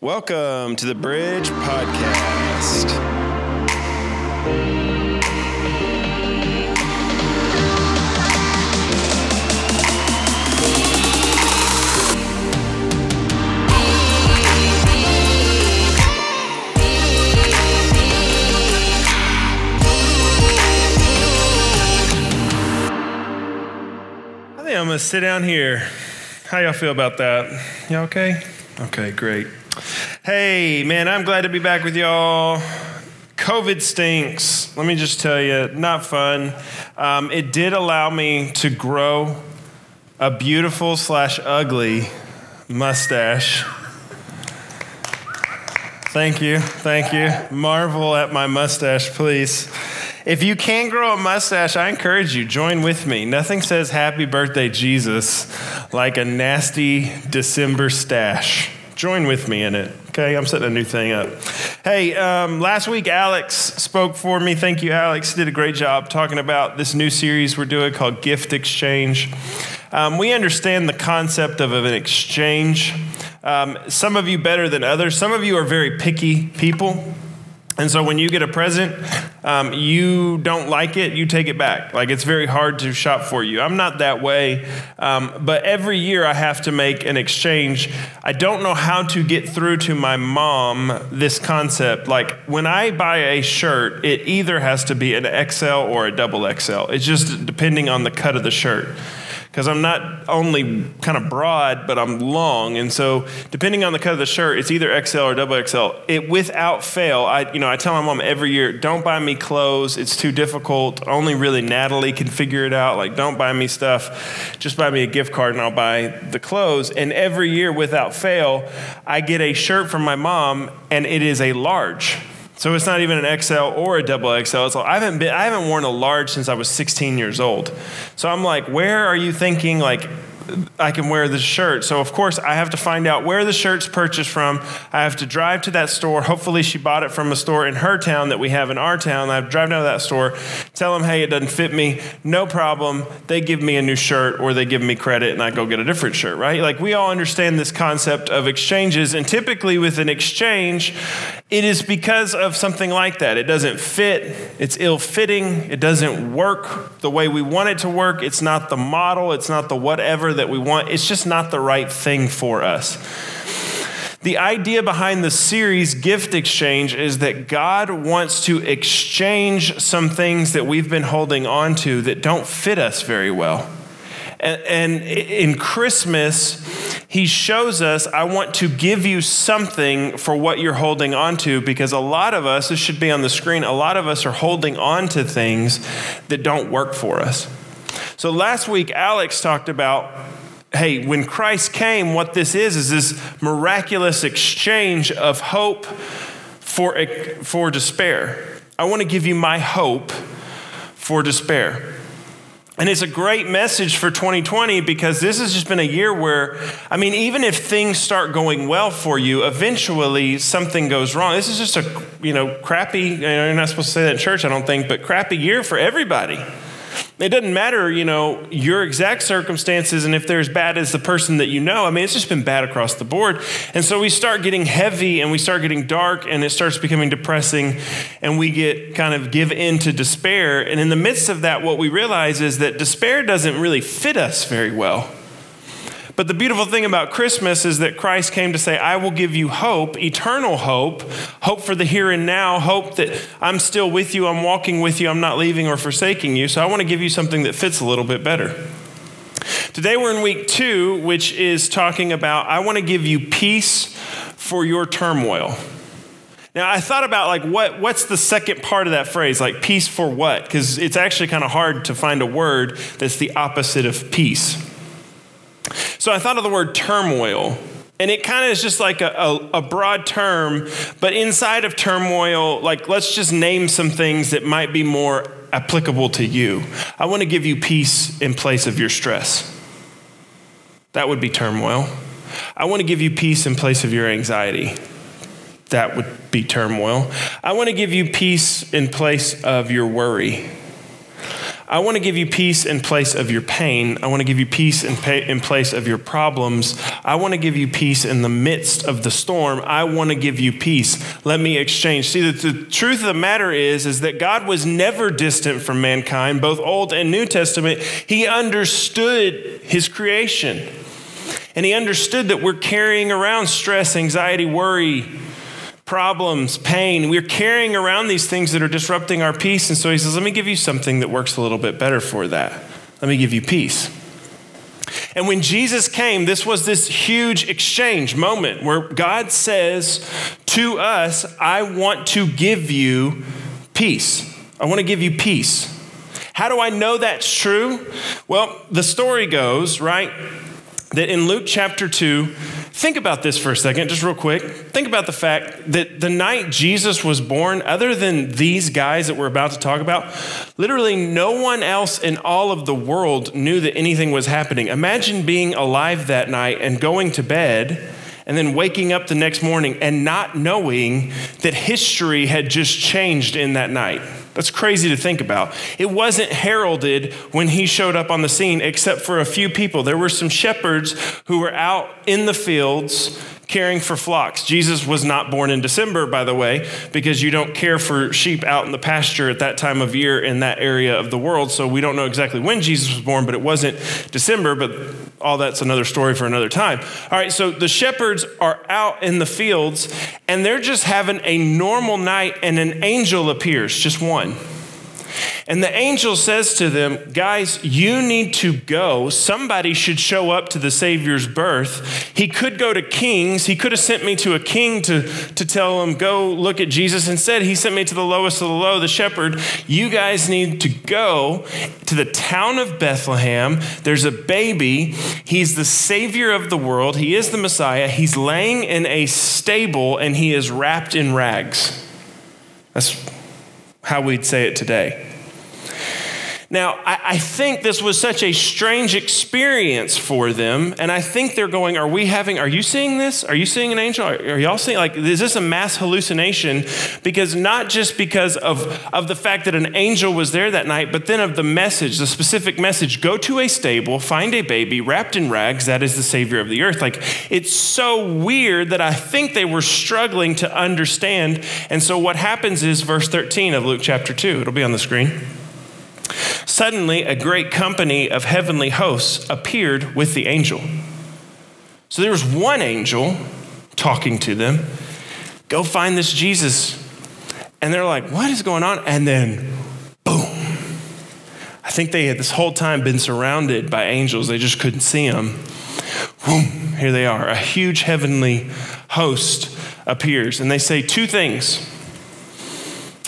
Welcome to the Bridge Podcast. I think I'm gonna sit down here. How y'all feel about that? Y'all okay? Okay, great. Hey, man, I'm glad to be back with y'all. COVID stinks. Let me just tell you, not fun. Um, it did allow me to grow a beautiful slash ugly mustache. Thank you, thank you. Marvel at my mustache, please. If you can grow a mustache, I encourage you, join with me. Nothing says happy birthday, Jesus, like a nasty December stash. Join with me in it. Okay, I'm setting a new thing up. Hey, um, last week Alex spoke for me. Thank you, Alex. Did a great job talking about this new series we're doing called Gift Exchange. Um, we understand the concept of, of an exchange. Um, some of you better than others. Some of you are very picky people. And so when you get a present, um, you don't like it, you take it back. Like it's very hard to shop for you. I'm not that way, um, but every year I have to make an exchange. I don't know how to get through to my mom this concept. Like when I buy a shirt, it either has to be an XL or a double XL. It's just depending on the cut of the shirt because I'm not only kind of broad, but I'm long. And so, depending on the cut of the shirt, it's either XL or double XL. It without fail, I you know I tell my mom every year, don't buy me clothes. It's too difficult. Only really Natalie can figure it out. Like, don't buy me stuff. Just buy me a gift card and I'll buy the clothes. And every year, without fail, I get a shirt from my mom, and it is a large. So it's not even an XL or a double XL. It's like, I haven't been, I haven't worn a large since I was 16 years old. So I'm like, where are you thinking like I can wear this shirt. So, of course, I have to find out where the shirt's purchased from. I have to drive to that store. Hopefully, she bought it from a store in her town that we have in our town. I have to drive down to that store, tell them, hey, it doesn't fit me. No problem. They give me a new shirt or they give me credit and I go get a different shirt, right? Like, we all understand this concept of exchanges. And typically, with an exchange, it is because of something like that. It doesn't fit, it's ill fitting, it doesn't work the way we want it to work, it's not the model, it's not the whatever that we want. It's just not the right thing for us. The idea behind the series Gift Exchange is that God wants to exchange some things that we've been holding on to that don't fit us very well. And, in Christmas, he shows us, I want to give you something for what you're holding on to because a lot of us, this should be on the screen, a lot of us are holding on to things that don't work for us. So last week, Alex talked about hey, when Christ came, what this is is this miraculous exchange of hope for, for despair. I want to give you my hope for despair. And it's a great message for 2020 because this has just been a year where, I mean, even if things start going well for you, eventually something goes wrong. This is just a, you know, crappy, you know, you're not supposed to say that in church, I don't think, but crappy year for everybody. It doesn't matter, you know, your exact circumstances and if they're as bad as the person that you know. I mean, it's just been bad across the board. And so we start getting heavy and we start getting dark and it starts becoming depressing and we get kind of give in to despair. And in the midst of that, what we realize is that despair doesn't really fit us very well. But the beautiful thing about Christmas is that Christ came to say, I will give you hope, eternal hope, hope for the here and now, hope that I'm still with you, I'm walking with you, I'm not leaving or forsaking you. So I want to give you something that fits a little bit better. Today we're in week two, which is talking about I want to give you peace for your turmoil. Now I thought about like what what's the second part of that phrase like peace for what because it's actually kind of hard to find a word that's the opposite of peace. So I thought of the word turmoil. And it kind of is just like a, a, a, broad term, but inside of turmoil, like let's just name some things that might be more applicable to you. I want to give you peace in place of your stress. That would be turmoil. I want to give you peace in place of your anxiety. That would be turmoil. I want to give you peace in place of your worry. I want to give you peace in place of your pain. I want to give you peace in, pay, in place of your problems. I want to give you peace in the midst of the storm. I want to give you peace. Let me exchange. See, the, the truth of the matter is, is that God was never distant from mankind, both Old and New Testament. He understood his creation. And he understood that we're carrying around stress, anxiety, worry, problems, pain. We're carrying around these things that are disrupting our peace. And so he says, Let me give you something that works a little bit better for that. Let me give you peace. And when Jesus came, this was this huge exchange moment where God says to us, I want to give you peace. I want to give you peace. How do I know that's true? Well, the story goes, right, that in Luke chapter 2, Think about this for a second, just real quick. Think about the fact that the night Jesus was born, other than these guys that we're about to talk about, literally no one else in all of the world knew that anything was happening. Imagine being alive that night and going to bed and then waking up the next morning and not knowing that history had just changed in that night. That's crazy to think about. It wasn't heralded when he showed up on the scene, except for a few people. There were some shepherds who were out in the fields caring for flocks. Jesus was not born in December, by the way, because you don't care for sheep out in the pasture at that time of year in that area of the world. So we don't know exactly when Jesus was born, but it wasn't December, but all that's another story for another time. All right, so the shepherds are out in the fields and they're just having a normal night, and an angel appears, just one. And the angel says to them, Guys, you need to go. Somebody should show up to the Savior's birth. He could go to kings. He could have sent me to a king to, to tell him, Go look at Jesus. Instead, he sent me to the lowest of the low, the shepherd. You guys need to go to the town of Bethlehem. There's a baby. He's the Savior of the world. He is the Messiah. He's laying in a stable and he is wrapped in rags. That's how we'd say it today. Now, I, I, think this was such a strange experience for them, and I think they're going, Are we having, are you seeing this? Are you seeing an angel? Are, are y'all seeing, like, is this a mass hallucination? Because not just because of, of the fact that an angel was there that night, but then of the message, the specific message go to a stable, find a baby wrapped in rags, that is the Savior of the earth. Like, it's so weird that I think they were struggling to understand. And so what happens is verse 13 of Luke chapter 2, it'll be on the screen. Suddenly, a great company of heavenly hosts appeared with the angel. So there was one angel talking to them. Go find this Jesus. And they're like, what is going on? And then, boom. I think they had this whole time been surrounded by angels. They just couldn't see them. Boom, here they are. A huge heavenly host appears. And they say two things.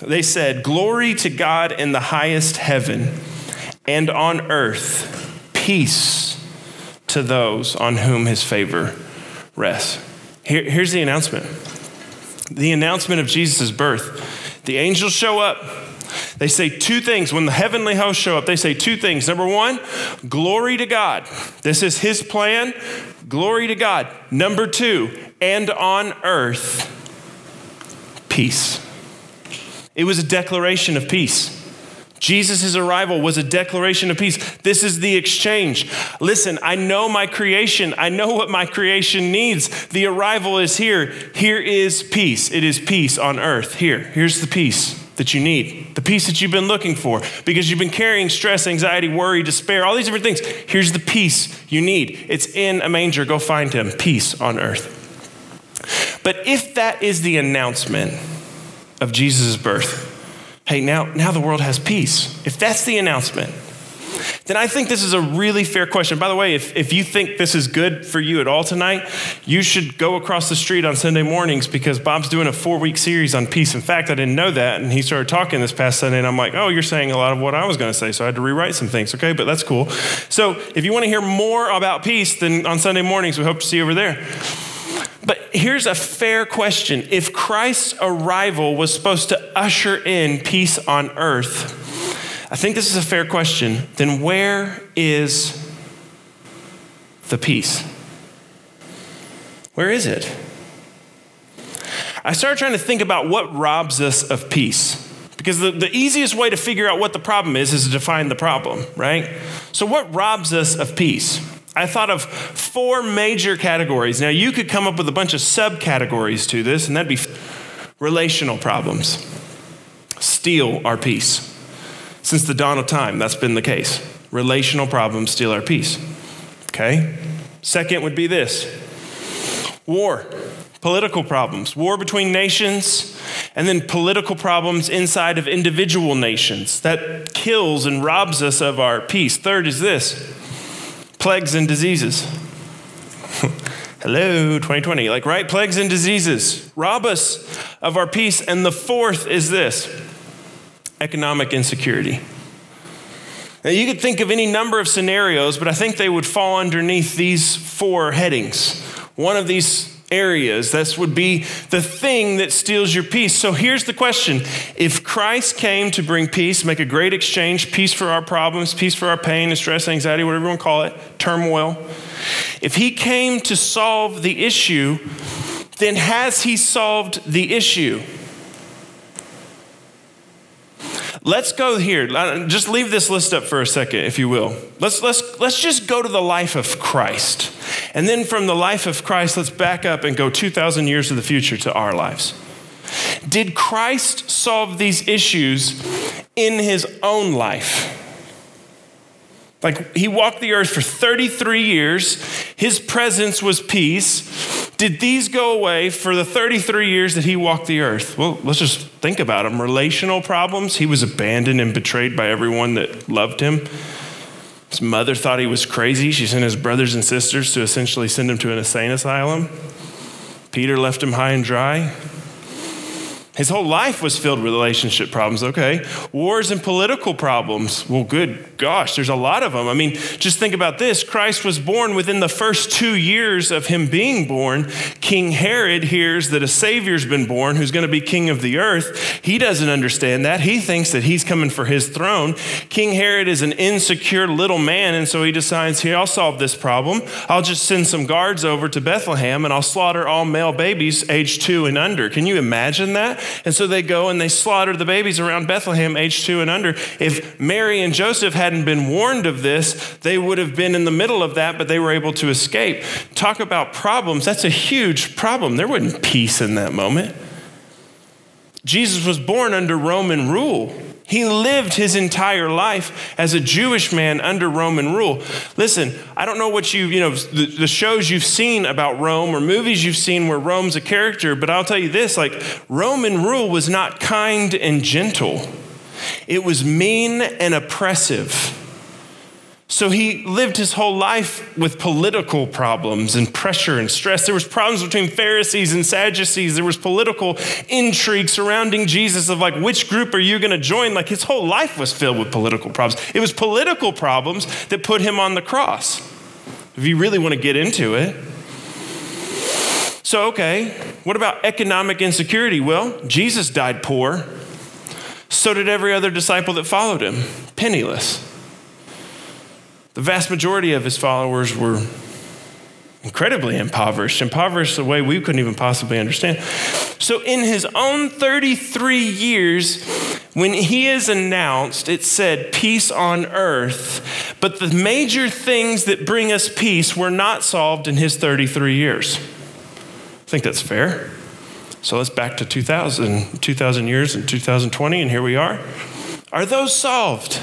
They said, Glory to God in the highest heaven and on earth peace to those on whom his favor rests. Here, here's the announcement the announcement of Jesus' birth. The angels show up. They say two things. When the heavenly hosts show up, they say two things. Number one, glory to God. This is his plan. Glory to God. Number two, and on earth, peace. It was a declaration of peace. Jesus' arrival was a declaration of peace. This is the exchange. Listen, I know my creation. I know what my creation needs. The arrival is here. Here is peace. It is peace on earth. Here, here's the peace that you need, the peace that you've been looking for because you've been carrying stress, anxiety, worry, despair, all these different things. Here's the peace you need. It's in a manger. Go find him. Peace on earth. But if that is the announcement of Jesus' birth, hey, now, now the world has peace. If that's the announcement, then I think this is a really fair question. By the way, if, if you think this is good for you at all tonight, you should go across the street on Sunday mornings because Bob's doing a four week series on peace. In fact, I didn't know that. And he started talking this past Sunday, and I'm like, oh, you're saying a lot of what I was going to say. So I had to rewrite some things. Okay, but that's cool. So if you want to hear more about peace, then on Sunday mornings, we hope to see you over there. But here's a fair question. If Christ's arrival was supposed to usher in peace on earth, I think this is a fair question. Then where is the peace? Where is it? I started trying to think about what robs us of peace. Because the, the easiest way to figure out what the problem is is to define the problem, right? So, what robs us of peace? I thought of four major categories. Now, you could come up with a bunch of subcategories to this, and that'd be relational problems. Steal our peace. Since the dawn of time, that's been the case. Relational problems steal our peace. Okay? Second would be this war, political problems, war between nations, and then political problems inside of individual nations that kills and robs us of our peace. Third is this plagues and diseases. Hello, 2020. Like, right? Plagues and diseases rob us of our peace. And the fourth is this economic insecurity. Now, you could think of any number of scenarios, but I think they would fall underneath these four headings. One of these areas. This would be the thing that steals your peace. So here's the question If Christ came to bring peace, make a great exchange, peace for our problems, peace for our pain and stress, anxiety, whatever you want to call it, turmoil, if he came to solve the issue, then has he solved the issue? Let's go here. Uh, just leave this list up for a second, if you will. Let's, let's, let's just go to the life of Christ. And then from the life of Christ, let's back up and go 2,000 years to the future to our lives. Did Christ solve these issues in his own life? Like he walked the earth for 33 years, his presence was peace. Did these go away for the 33 years that he walked the earth? Well, let's just think about him Relational problems, he was abandoned and betrayed by everyone that loved him. His mother thought he was crazy. She sent his brothers and sisters to essentially send him to an insane asylum. Peter left him high and dry. His whole life was filled with relationship problems, okay? Wars and political problems. Well, good gosh, there's a lot of them. I mean, just think about this Christ was born within the first two years of him being born. King Herod hears that a Savior's been born who's going to be king of the earth. He doesn't understand that. He thinks that he's coming for his throne. King Herod is an insecure little man, and so he decides, here, I'll solve this problem. I'll just send some guards over to Bethlehem and I'll slaughter all male babies age two and under. Can you imagine that? And so they go and they slaughter the babies around Bethlehem, age two and under. If Mary and Joseph hadn't been warned of this, they would have been in the middle of that, but they were able to escape. Talk about problems. That's a huge problem. There wasn't peace in that moment. Jesus was born under Roman rule. He lived his entire life as a Jewish man under Roman rule. Listen, I don't know what you, you know, the, the, shows you've seen about Rome or movies you've seen where Rome's a character, but I'll tell you this like, Roman rule was not kind and gentle, it was mean and oppressive. So he lived his whole life with political problems and pressure and stress. There was problems between Pharisees and Sadducees. There was political intrigue surrounding Jesus of like which group are you going to join? Like his whole life was filled with political problems. It was political problems that put him on the cross. If you really want to get into it. So okay, what about economic insecurity? Well, Jesus died poor. So did every other disciple that followed him, penniless. The vast majority of his followers were incredibly impoverished, impoverished the way we couldn't even possibly understand. So, in his own 33 years, when he is announced, it said peace on earth, but the major things that bring us peace were not solved in his 33 years. I think that's fair. So let's back to 2000, 2000 years and 2020, and here we are. Are those solved?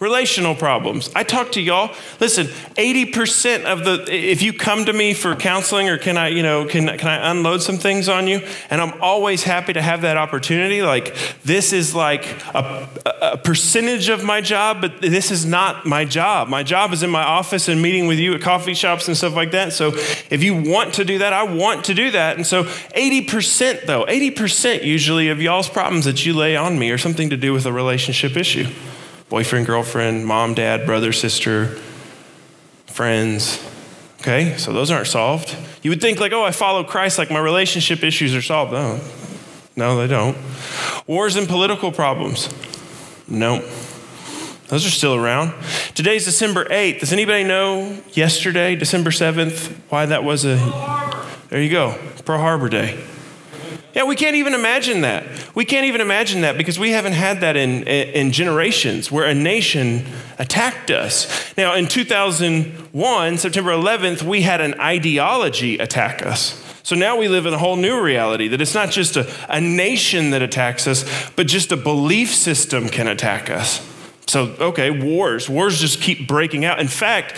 Relational problems. I talk to y'all. Listen, 80% of the, if you come to me for counseling or can I, you know, can, can I unload some things on you? And I'm always happy to have that opportunity. Like, this is like a, a percentage of my job, but this is not my job. My job is in my office and meeting with you at coffee shops and stuff like that. So if you want to do that, I want to do that. And so 80% though, 80% usually of y'all's problems that you lay on me are something to do with a relationship issue boyfriend, girlfriend, mom, dad, brother, sister, friends. Okay, so those aren't solved. You would think, like, oh, I follow Christ, like my relationship issues are solved. No, no, they don't. Wars and political problems. No. Those are still around. Today's December 8th. Does anybody know yesterday, December 7th, why that was a. There you go, Pearl Harbor Day. Yeah, we can't even imagine that. We can't even imagine that because we haven't had that in, in generations where a nation attacked us. Now, in 2001, September 11th, we had an ideology attack us. So now we live in a whole new reality that it's not just a, a nation that attacks us, but just a belief system can attack us. So, okay, wars. Wars just keep breaking out. In fact,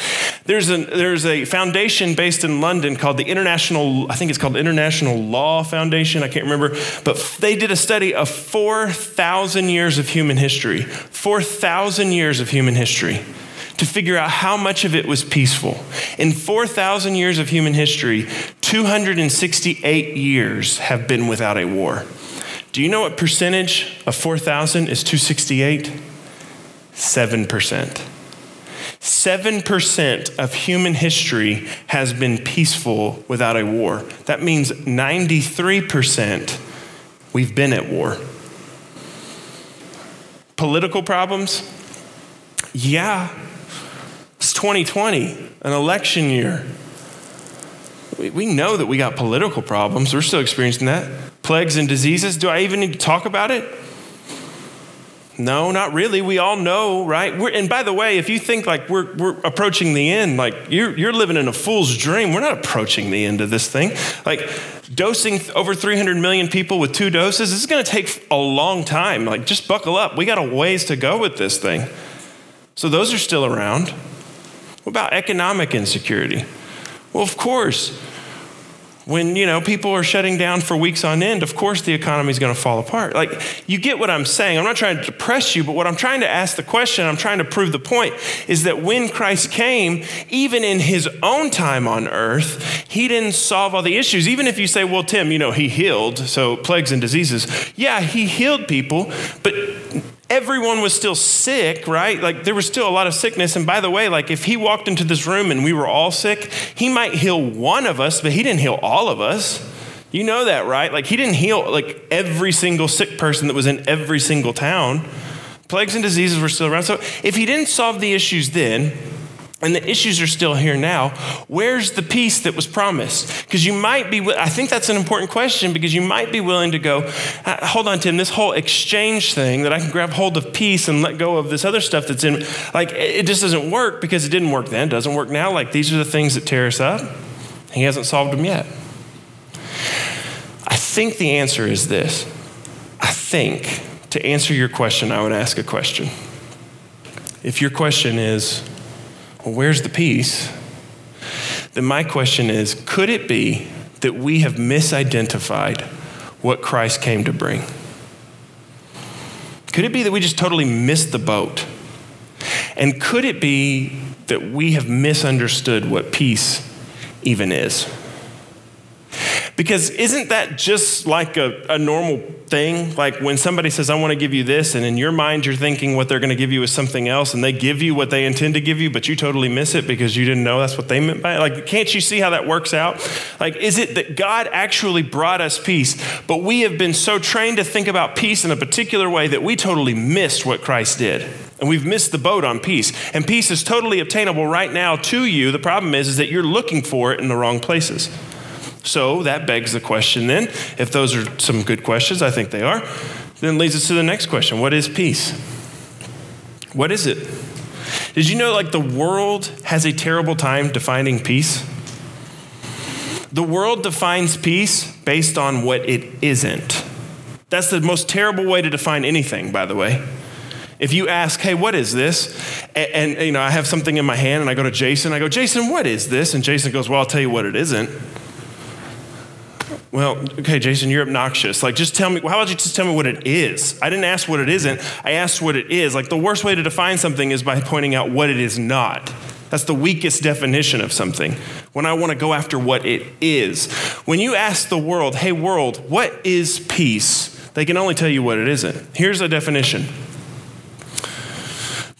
there's a, there's a foundation based in London called the International, I think it's called International Law Foundation, I can't remember, but they did a study of 4,000 years of human history. 4,000 years of human history to figure out how much of it was peaceful. In 4,000 years of human history, 268 years have been without a war. Do you know what percentage of 4,000 is 268? 7%. 7% of human history has been peaceful without a war. That means 93% we've been at war. Political problems? Yeah. It's 2020, an election year. We know that we got political problems. We're still experiencing that. Plagues and diseases. Do I even need to talk about it? No, not really. We all know, right? We're, and by the way, if you think like we're, we're approaching the end, like you're, you're living in a fool's dream. We're not approaching the end of this thing. Like dosing over 300 million people with two doses, this is going to take a long time. Like just buckle up. We got a ways to go with this thing. So those are still around. What about economic insecurity? Well, of course when you know people are shutting down for weeks on end of course the economy is going to fall apart. Like you get what i'm saying. I'm not trying to depress you but what i'm trying to ask the question i'm trying to prove the point is that when christ came even in his own time on earth he didn't solve all the issues. Even if you say well tim you know he healed so plagues and diseases. Yeah he healed people but everyone was still sick, right? Like there was still a lot of sickness. And by the way, like if he walked into this room and we were all sick, he might heal one of us, but he didn't heal all of us. You know that, right? Like he didn't heal like every single sick person that was in every single town. Plagues and diseases were still around. So if he didn't solve the issues then, and the issues are still here now. Where's the peace that was promised? Because you might be, I think that's an important question because you might be willing to go, uh, hold on, Tim, this whole exchange thing that I can grab hold of peace and let go of this other stuff that's in, like, it just doesn't work because it didn't work then, doesn't work now. Like, these are the things that tear us up. He hasn't solved them yet. I think the answer is this. I think to answer your question, I would ask a question. If your question is, well, where's the peace? Then my question is could it be that we have misidentified what Christ came to bring? Could it be that we just totally missed the boat? And could it be that we have misunderstood what peace even is? Because isn't that just like a, a normal thing? Like when somebody says, I want to give you this, and in your mind you're thinking what they're going to give you is something else, and they give you what they intend to give you, but you totally miss it because you didn't know that's what they meant by it. Like, can't you see how that works out? Like, is it that God actually brought us peace, but we have been so trained to think about peace in a particular way that we totally missed what Christ did? And we've missed the boat on peace. And peace is totally obtainable right now to you. The problem is, is that you're looking for it in the wrong places. So that begs the question then, if those are some good questions, I think they are, then leads us to the next question What is peace? What is it? Did you know, like, the world has a terrible time defining peace? The world defines peace based on what it isn't. That's the most terrible way to define anything, by the way. If you ask, hey, what is this? And, and, you know, I have something in my hand and I go to Jason, I go, Jason, what is this? And Jason goes, well, I'll tell you what it isn't. Well, okay, Jason, you're obnoxious. Like, just tell me, how about you just tell me what it is? I didn't ask what it isn't, I asked what it is. Like, the worst way to define something is by pointing out what it is not. That's the weakest definition of something. When I want to go after what it is. When you ask the world, hey, world, what is peace? They can only tell you what it isn't. Here's a definition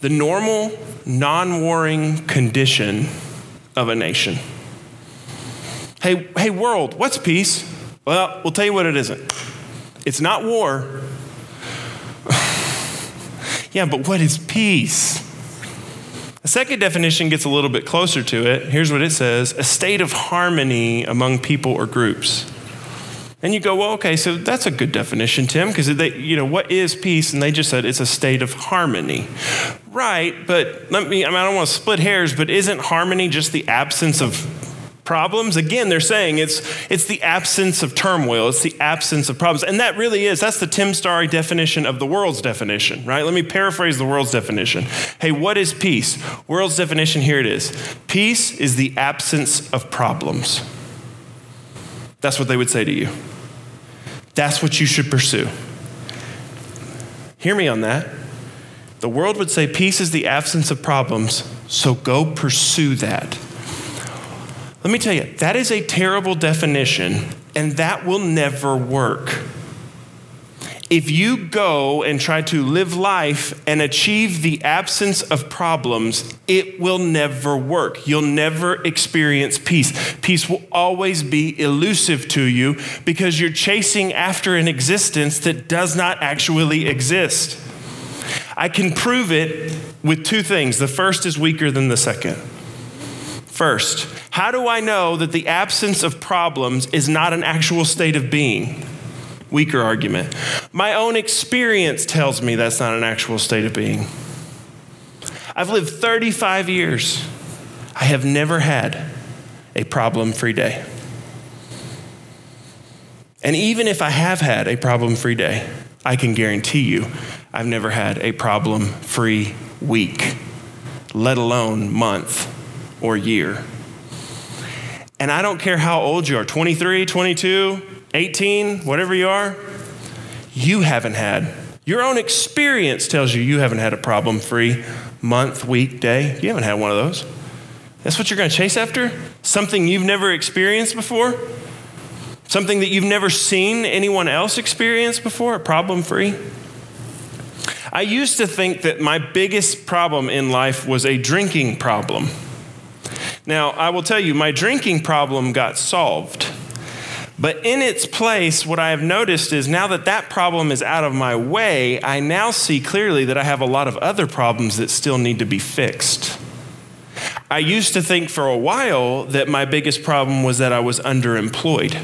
the normal, non warring condition of a nation. Hey, hey, world, what's peace? Well, we'll tell you what it isn't. It's not war. yeah, but what is peace? The second definition gets a little bit closer to it. Here's what it says a state of harmony among people or groups. And you go, well, okay, so that's a good definition, Tim, because they, you know, what is peace? And they just said it's a state of harmony. Right, but let me, I mean, I don't want to split hairs, but isn't harmony just the absence of problems? Again, they're saying it's, it's the absence of turmoil, it's the absence of problems. And that really is, that's the Tim Starry definition of the world's definition, right? Let me paraphrase the world's definition. Hey, what is peace? World's definition, here it is peace is the absence of problems. That's what they would say to you. That's what you should pursue. Hear me on that. The world would say peace is the absence of problems, so go pursue that. Let me tell you, that is a terrible definition, and that will never work if you go and try to live life and achieve the absence of problems, it will never work. You'll never experience peace. Peace will always be elusive to you because you're chasing after an existence that does not actually exist. I can prove it with two things. The first is weaker than the second. First, how do I know that the absence of problems is not an actual state of being? weaker argument. My own experience tells me that's not an actual state of being. I've lived 35 years. I have never had a problem free day. And even if I have had a problem free day, I can guarantee you I've never had a problem free week, let alone month or year. And I don't care how old you are 23, 22, 18, whatever you are, you haven't had. Your own experience tells you you haven't had a problem free month, week, day. You haven't had one of those. That's what you're going to chase after? Something you've never experienced before? Something that you've never seen anyone else experience before? Problem free? I used to think that my biggest problem in life was a drinking problem. Now, I will tell you, my drinking problem got solved. But in its place, what I have noticed is now that that problem is out of my way, I now see clearly that I have a lot of other problems that still need to be fixed. I used to think for a while that my biggest problem was that I was underemployed.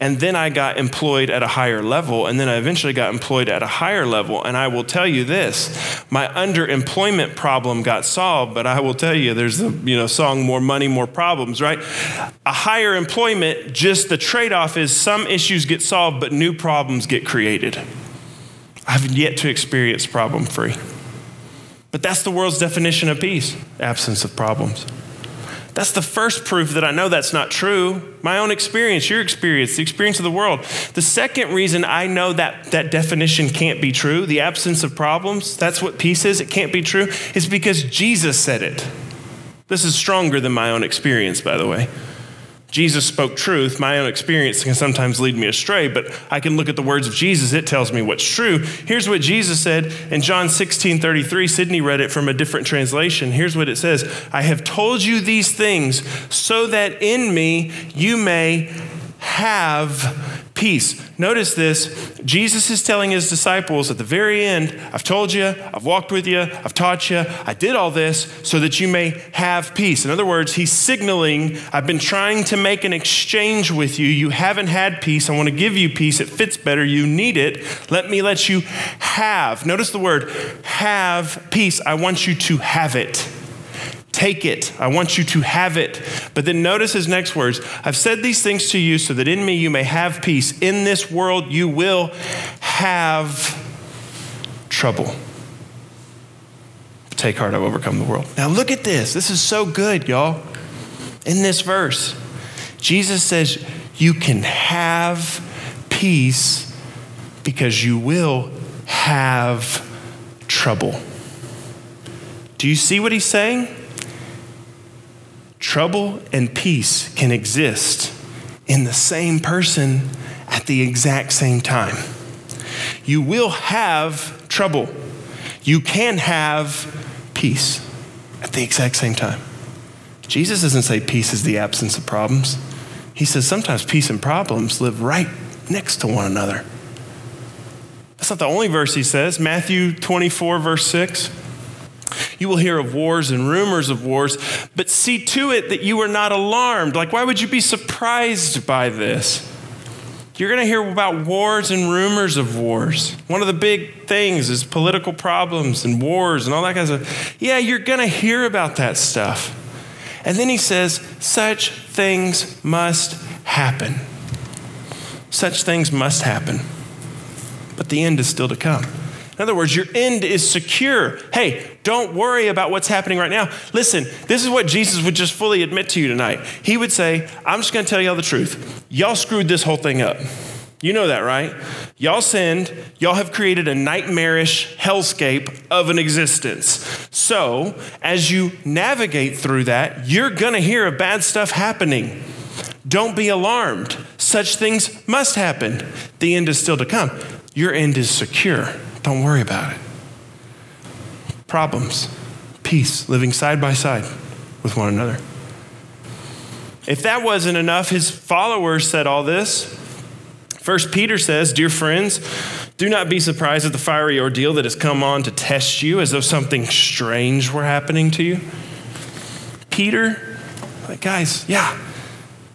And then I got employed at a higher level, and then I eventually got employed at a higher level. And I will tell you this my underemployment problem got solved, but I will tell you there's the you know, song More Money, More Problems, right? A higher employment, just the trade off is some issues get solved, but new problems get created. I've yet to experience problem free. But that's the world's definition of peace absence of problems. That's the first proof that I know that's not true. My own experience, your experience, the experience of the world. The second reason I know that that definition can't be true, the absence of problems, that's what peace is, it can't be true, is because Jesus said it. This is stronger than my own experience, by the way. Jesus spoke truth. My own experience can sometimes lead me astray, but I can look at the words of Jesus. It tells me what's true. Here's what Jesus said in John 16 33. Sydney read it from a different translation. Here's what it says I have told you these things so that in me you may have peace. Notice this Jesus is telling his disciples at the very end, I've told you, I've walked with you, I've taught you, I did all this so that you may have peace. In other words, he's signaling, I've been trying to make an exchange with you. You haven't had peace. I want to give you peace. It fits better. You need it. Let me let you have. Notice the word have peace. I want you to have it. Take it. I want you to have it. But then notice his next words I've said these things to you so that in me you may have peace. In this world you will have trouble. Take heart, I've overcome the world. Now look at this. This is so good, y'all. In this verse, Jesus says you can have peace because you will have trouble. Do you see what he's saying? Trouble and peace can exist in the same person at the exact same time. You will have trouble. You can have peace at the exact same time. Jesus doesn't say peace is the absence of problems. He says sometimes peace and problems live right next to one another. That's not the only verse he says. Matthew 24, verse 6. You will hear of wars and rumors of wars, but see to it that you are not alarmed. Like, why would you be surprised by this? You're going to hear about wars and rumors of wars. One of the big things is political problems and wars and all that kind of stuff. Yeah, you're going to hear about that stuff. And then he says, such things must happen. Such things must happen. But the end is still to come. In other words, your end is secure. Hey, don't worry about what's happening right now. Listen, this is what Jesus would just fully admit to you tonight. He would say, I'm just going to tell y'all the truth. Y'all screwed this whole thing up. You know that, right? Y'all sinned. Y'all have created a nightmarish hellscape of an existence. So, as you navigate through that, you're going to hear of bad stuff happening. Don't be alarmed. Such things must happen. The end is still to come. Your end is secure. Don't worry about it. Problems, peace, living side by side with one another. If that wasn't enough, his followers said all this. First Peter says, Dear friends, do not be surprised at the fiery ordeal that has come on to test you as though something strange were happening to you. Peter, like, guys, yeah,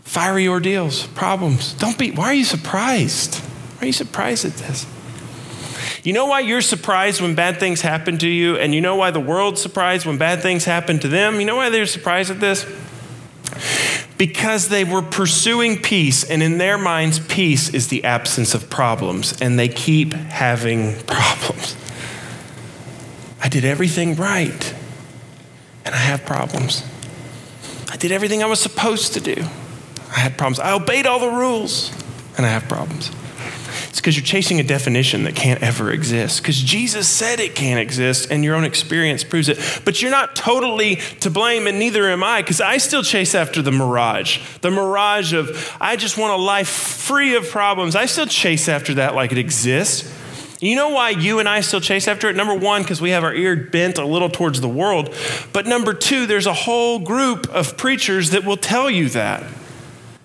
fiery ordeals, problems. Don't be, why are you surprised? Why are you surprised at this? You know why you're surprised when bad things happen to you, and you know why the world's surprised when bad things happen to them? You know why they're surprised at this? Because they were pursuing peace, and in their minds, peace is the absence of problems, and they keep having problems. I did everything right, and I have problems. I did everything I was supposed to do. I had problems. I obeyed all the rules, and I have problems. It's because you're chasing a definition that can't ever exist. Because Jesus said it can't exist, and your own experience proves it. But you're not totally to blame, and neither am I, because I still chase after the mirage. The mirage of, I just want a life free of problems. I still chase after that like it exists. You know why you and I still chase after it? Number one, because we have our ear bent a little towards the world. But number two, there's a whole group of preachers that will tell you that.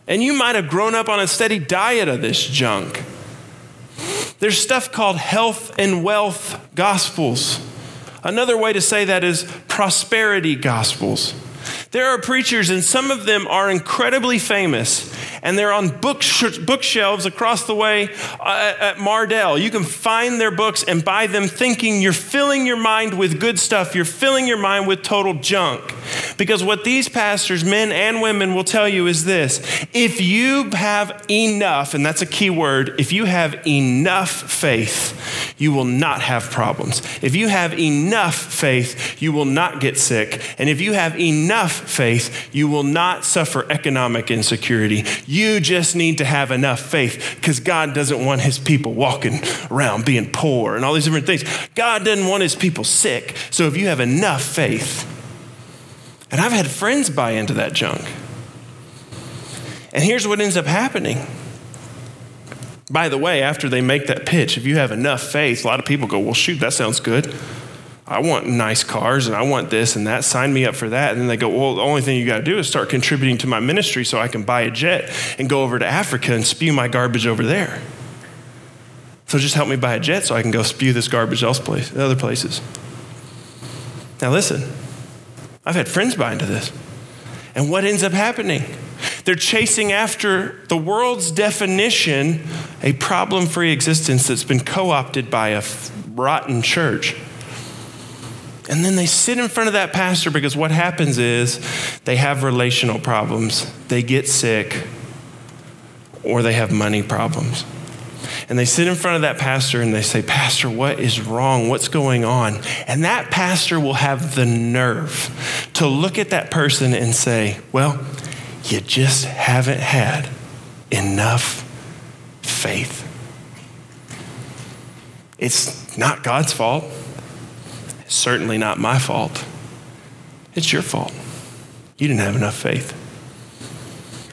And you might have grown up on a steady diet of this junk. There's stuff called health and wealth gospels. Another way to say that is prosperity gospels. There are preachers, and some of them are incredibly famous, and they're on book bookshelves across the way uh, at Mardel. You can find their books and buy them thinking you're filling your mind with good stuff. You're filling your mind with total junk. Because what these pastors, men and women, will tell you is this if you have enough, and that's a key word, if you have enough faith, you will not have problems. If you have enough faith, you will not get sick. And if you have enough faith, you will not suffer economic insecurity. You just need to have enough faith because God doesn't want his people walking around being poor and all these different things. God doesn't want his people sick. So if you have enough faith, and I've had friends buy into that junk. And here's what ends up happening. By the way, after they make that pitch, if you have enough faith, a lot of people go, Well, shoot, that sounds good. I want nice cars and I want this and that. Sign me up for that. And then they go, Well, the only thing you got to do is start contributing to my ministry so I can buy a jet and go over to Africa and spew my garbage over there. So just help me buy a jet so I can go spew this garbage else place, other places. Now, listen. I've had friends buy into this. And what ends up happening? They're chasing after the world's definition, a problem free existence that's been co opted by a rotten church. And then they sit in front of that pastor because what happens is they have relational problems, they get sick, or they have money problems and they sit in front of that pastor and they say, Pastor, what is wrong? What's going on? And that pastor will have the nerve to look at that person and say, Well, you just haven't had enough faith. It's not God's fault. It's certainly not my fault. It's your fault. You didn't have enough faith.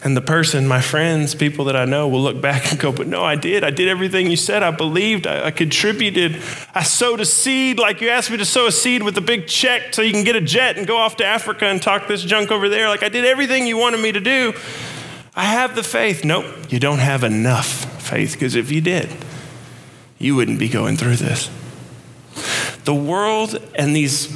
And the person, my friends, people that I know will look back and go, But no, I did. I did everything you said. I believed. I, I, contributed. I sowed a seed like you asked me to sow a seed with a big check so you can get a jet and go off to Africa and talk this junk over there. Like I did everything you wanted me to do. I have the faith. Nope, you don't have enough faith because if you did, you wouldn't be going through this. The world and these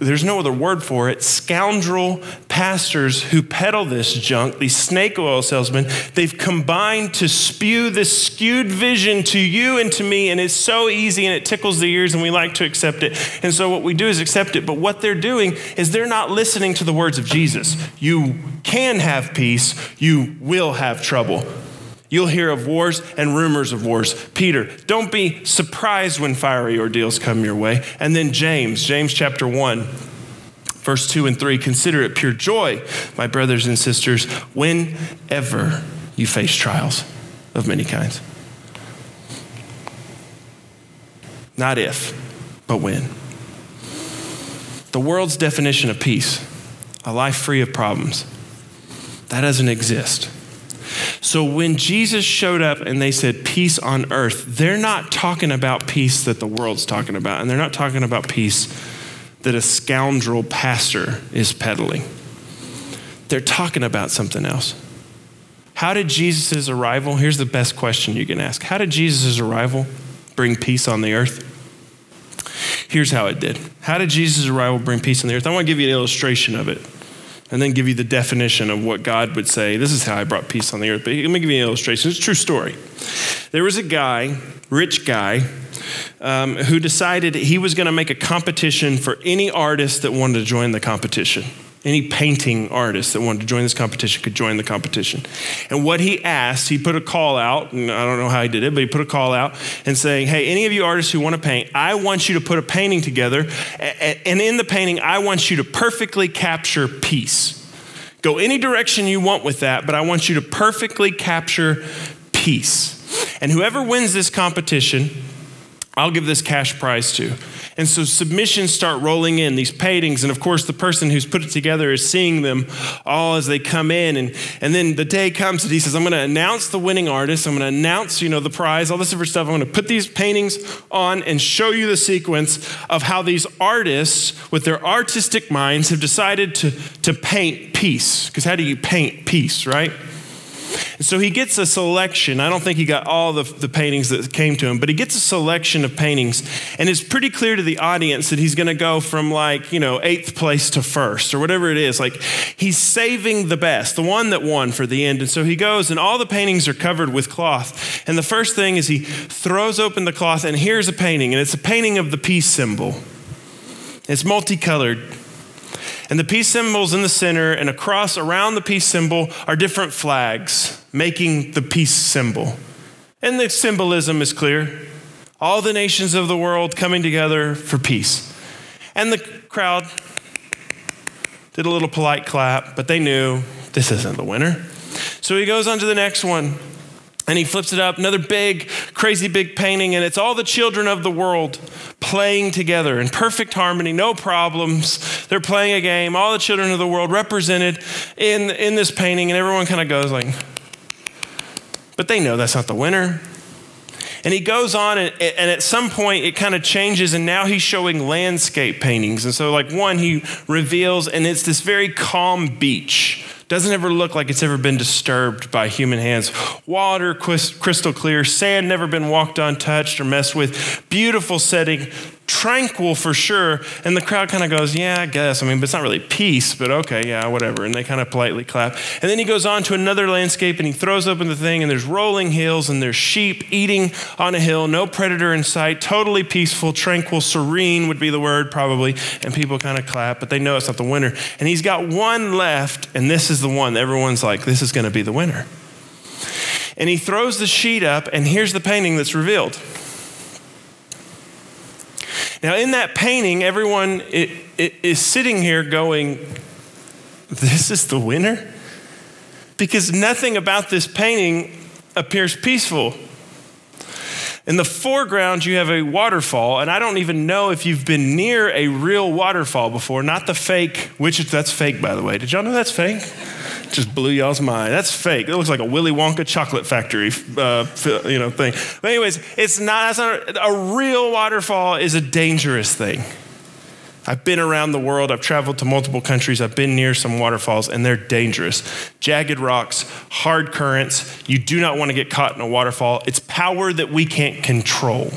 there's no other word for it, scoundrel pastors who peddle this junk, these snake oil salesmen, they've combined to spew this skewed vision to you and to me, and it's so easy and it tickles the ears, and we like to accept it. And so what we do is accept it, but what they're doing is they're not listening to the words of Jesus. You can have peace, you will have trouble. You'll hear of wars and rumors of wars. Peter, don't be surprised when fiery ordeals come your way. And then James, James chapter 1, verse 2 and 3 consider it pure joy, my brothers and sisters, whenever you face trials of many kinds. Not if, but when. The world's definition of peace, a life free of problems, that doesn't exist. So when Jesus showed up and they said peace on earth, they're not talking about peace that the world's talking about, and they're not talking about peace that a scoundrel pastor is peddling. They're talking about something else. How did Jesus' arrival, here's the best question you can ask How did Jesus' arrival bring peace on the earth? Here's how it did. How did Jesus' arrival bring peace on the earth? I want to give you an illustration of it and then give you the definition of what God would say. This is how I brought peace on the earth. But let me give you an illustration. It's a true story. There was a guy, rich guy, um, who decided he was going to make a competition for any artist that wanted to join the competition. Any painting artist that wanted to join this competition could join the competition. And what he asked, he put a call out, and I don't know how he did it, but he put a call out and saying, Hey, any of you artists who want to paint, I want you to put a painting together. And in the painting, I want you to perfectly capture peace. Go any direction you want with that, but I want you to perfectly capture peace. And whoever wins this competition, I'll give this cash prize to. And so submissions start rolling in, these paintings. And of course, the person who's put it together is seeing them all as they come in. And, and then the day comes that he says, I'm going to announce the winning artist. I'm going to announce, you know, the prize, all this different stuff. I'm going to put these paintings on and show you the sequence of how these artists, with their artistic minds, have decided to, to paint peace. Because how do you paint peace, right? So he gets a selection. I don't think he got all the, the paintings that came to him, but he gets a selection of paintings. And it's pretty clear to the audience that he's going to go from like, you know, eighth place to first or whatever it is. Like he's saving the best, the one that won for the end. And so he goes, and all the paintings are covered with cloth. And the first thing is he throws open the cloth, and here's a painting. And it's a painting of the peace symbol. It's multicolored. And the peace symbol's in the center, and across around the peace symbol are different flags making the peace symbol. And the symbolism is clear all the nations of the world coming together for peace. And the crowd did a little polite clap, but they knew this isn't the winner. So he goes on to the next one. And he flips it up, another big, crazy big painting, and it's all the children of the world playing together in perfect harmony, no problems. They're playing a game, all the children of the world represented in, in this painting, and everyone kind of goes like, but they know that's not the winner. And he goes on, and, and at some point, it kind of changes, and now he's showing landscape paintings. And so, like, one, he reveals, and it's this very calm beach doesn't ever look like it's ever been disturbed by human hands. Water crystal clear, sand never been walked on, touched, or messed with. Beautiful setting, tranquil for sure. And the crowd kind of goes, Yeah, I guess. I mean, but it's not really peace, but okay, yeah, whatever. And they kind of politely clap. And then he goes on to another landscape and he throws open the thing, and there's rolling hills and there's sheep eating on a hill, no predator in sight, totally peaceful, tranquil, serene would be the word probably. And people kind of clap, but they know it's not the winner. And he's got one left, and this is the one everyone's like, This is going to be the winner. And he throws the sheet up, and here's the painting that's revealed. Now, in that painting, everyone is sitting here going, This is the winner? Because nothing about this painting appears peaceful. In the foreground, you have a waterfall, and I don't even know if you've been near a real waterfall before, not the fake, which that's fake, by the way. Did y'all know that's fake? Just blew y'all's mind. That's fake. It looks like a Willy Wonka chocolate factory, uh, you know, thing. But anyways, it's not, not a real waterfall is a dangerous thing. I've been around the world. I've traveled to multiple countries. I've been near some waterfalls, and they're dangerous. Jagged rocks, hard currents. You do not want to get caught in a waterfall. It's power that we can't control.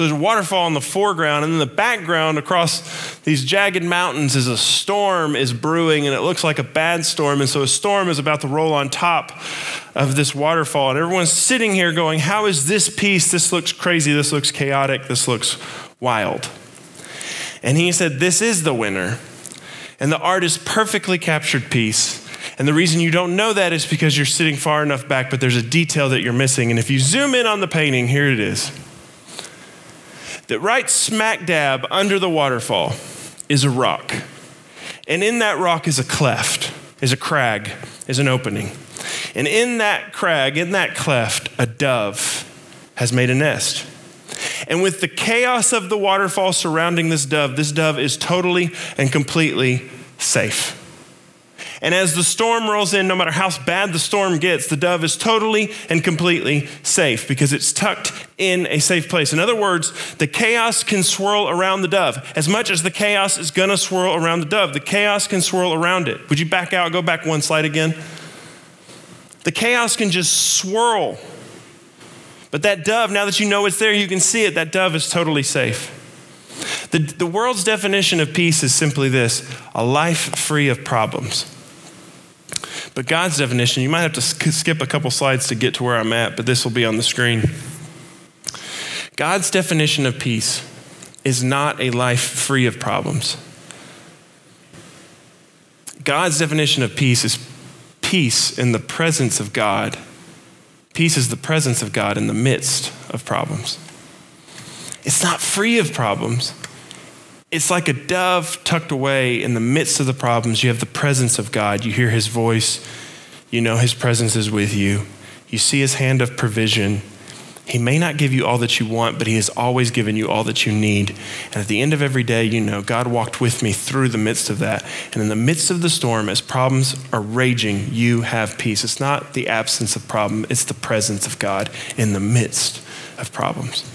So there's a waterfall in the foreground, and in the background, across these jagged mountains is a storm is brewing and it looks like a bad storm. And so a storm is about to roll on top of this waterfall. And everyone's sitting here going, How is this peace? This looks crazy. This looks chaotic. This looks wild. And he said, This is the winner. And the artist perfectly captured peace. And the reason you don't know that is because you're sitting far enough back, but there's a detail that you're missing. And if you zoom in on the painting, here it is. That right smack dab under the waterfall is a rock. And in that rock is a cleft, is a crag, is an opening. And in that crag, in that cleft, a dove has made a nest. And with the chaos of the waterfall surrounding this dove, this dove is totally and completely safe. And as the storm rolls in, no matter how bad the storm gets, the dove is totally and completely safe because it's tucked in a safe place. In other words, the chaos can swirl around the dove. As much as the chaos is going to swirl around the dove, the chaos can swirl around it. Would you back out? Go back one slide again. The chaos can just swirl. But that dove, now that you know it's there, you can see it, that dove is totally safe. The, the world's definition of peace is simply this a life free of problems. But God's definition, you might have to skip a couple slides to get to where I'm at, but this will be on the screen. God's definition of peace is not a life free of problems. God's definition of peace is peace in the presence of God. Peace is the presence of God in the midst of problems. It's not free of problems. It's like a dove tucked away in the midst of the problems. You have the presence of God. You hear his voice. You know his presence is with you. You see his hand of provision. He may not give you all that you want, but He has always given you all that you need. And at the end of every day, you know, God walked with me through the midst of that. And in the midst of the storm, as problems are raging, you have peace. It's not the absence of problem, it's the presence of God in the midst of problems.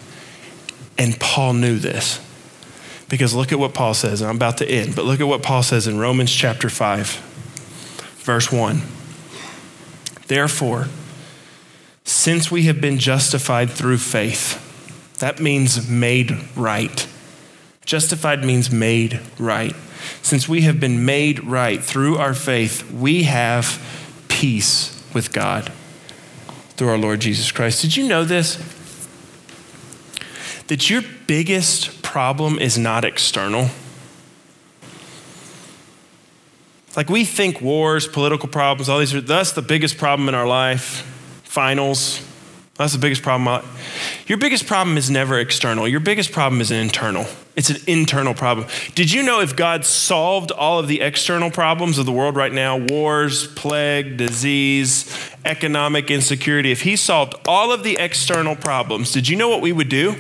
And Paul knew this. Because look at what Paul says, and I'm about to end, but look at what Paul says in Romans chapter 5, verse 1. Therefore, since we have been justified through faith, that means made right. Justified means made right. Since we have been made right through our faith, we have peace with God through our Lord Jesus Christ. Did you know this? That your biggest problem is not external. Like we think wars, political problems, all these, are that's the biggest problem in our life finals. That's the biggest problem. Your biggest problem is never external. Your biggest problem is an internal. It's an internal problem. Did you know if God solved all of the external problems of the world right now wars, plague, disease, economic insecurity if He solved all of the external problems, did you know what we would do?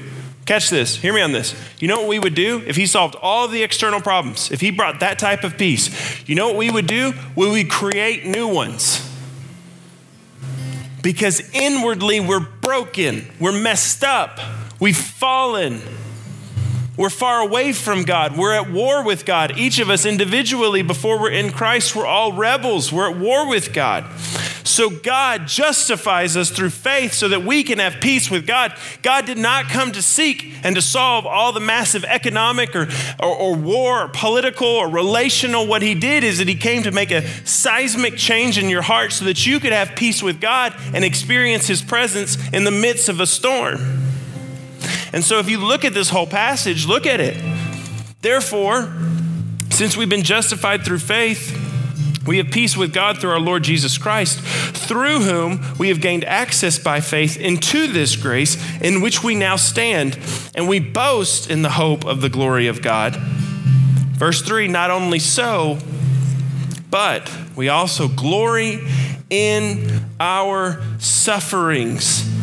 Catch this. Hear me on this. You know what we would do if He solved all the external problems? If He brought that type of peace, you know what we would do? We would create new ones because inwardly we're broken, we're messed up, we've fallen. We're far away from God. We're at war with God. Each of us individually, before we're in Christ, we're all rebels. We're at war with God. So God justifies us through faith so that we can have peace with God. God did not come to seek and to solve all the massive economic or, or, or war, or political or relational. What He did is that He came to make a seismic change in your heart so that you could have peace with God and experience His presence in the midst of a storm. And so if you look at this whole passage, look at it. Therefore, since we've been justified through faith, we have peace with God through our Lord Jesus Christ, through whom we have gained access by faith into this grace in which we now stand, and we boast in the hope of the glory of God. Verse 3 Not only so, but we also glory in our sufferings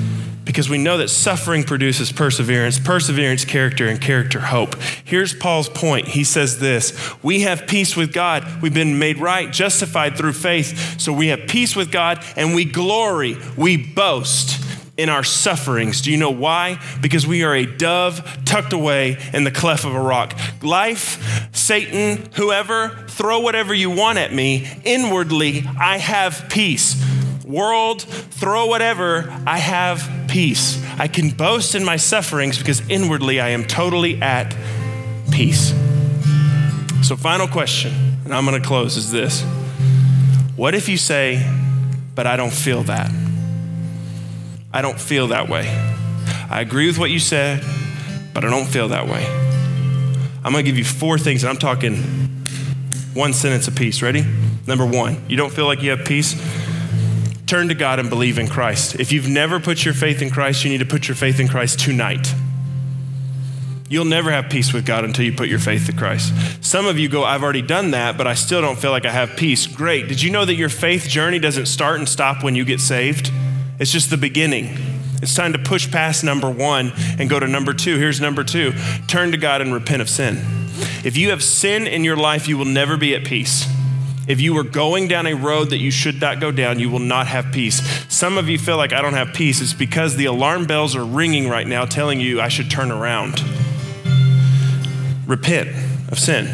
because we know that suffering produces perseverance, perseverance, character, and character, hope. Here's Paul's point. He says this We have peace with God. We've been made right, justified through faith. So we have peace with God and we glory, we boast in our sufferings. Do you know why? Because we are a dove tucked away in the cleft of a rock. Life, Satan, whoever, throw whatever you want at me. Inwardly, I have peace world, throw whatever, I have peace. I can boast in my sufferings because inwardly I am totally at peace. So, final question, and I'm going to close, is this What if you say, but I don't feel that? I don't feel that way. I agree with what you said, but I don't feel that way. I'm going to give you four things, and I'm talking one sentence apiece. Ready? Number one, you don't feel like you have peace? Turn to God and believe in Christ. If you've never put your faith in Christ, you need to put your faith in Christ tonight. You'll never have peace with God until you put your faith in Christ. Some of you go, I've already done that, but I still don't feel like I have peace. Great. Did you know that your faith journey doesn't start and stop when you get saved? It's just the beginning. It's time to push past number one and go to number two. Here's number two turn to God and repent of sin. If you have sin in your life, you will never be at peace. If you are going down a road that you should not go down, you will not have peace. Some of you feel like I don't have peace. It's because the alarm bells are ringing right now telling you I should turn around repent of sin.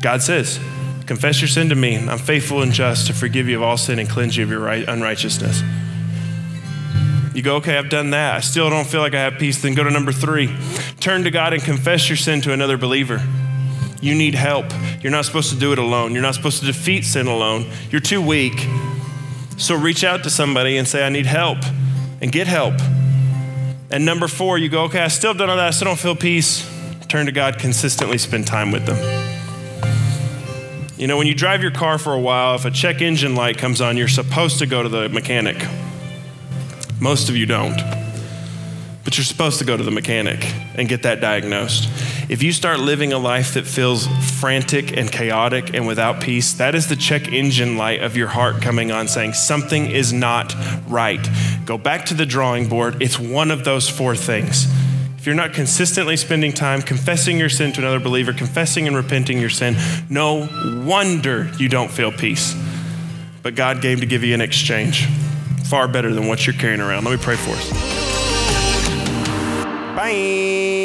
God says, confess your sin to me. I'm faithful and just to forgive you of all sin and cleanse you of your right, unrighteousness. You go, okay, I've done that. I still don't feel like I have peace. Then go to number three turn to God and confess your sin to another believer. You need help. You're not supposed to do it alone. You're not supposed to defeat sin alone. You're too weak. So reach out to somebody and say, I need help, and get help. And number four, you go, okay, I still don't know that. I still don't feel peace turn to God, consistently spend time with them. You know, when you drive your car for a while, if a check engine light comes on, you're supposed to go to the mechanic. Most of you don't. But you're supposed to go to the mechanic and get that diagnosed. If you start living a life that feels frantic and chaotic and without peace, that is the check engine light of your heart coming on saying something is not right. Go back to the drawing board. It's one of those four things if you're not consistently spending time confessing your sin to another believer, confessing and repenting your sin, no wonder you don't feel peace. But God gave to give you an exchange far better than what you're carrying around. Let me pray for us. Bye.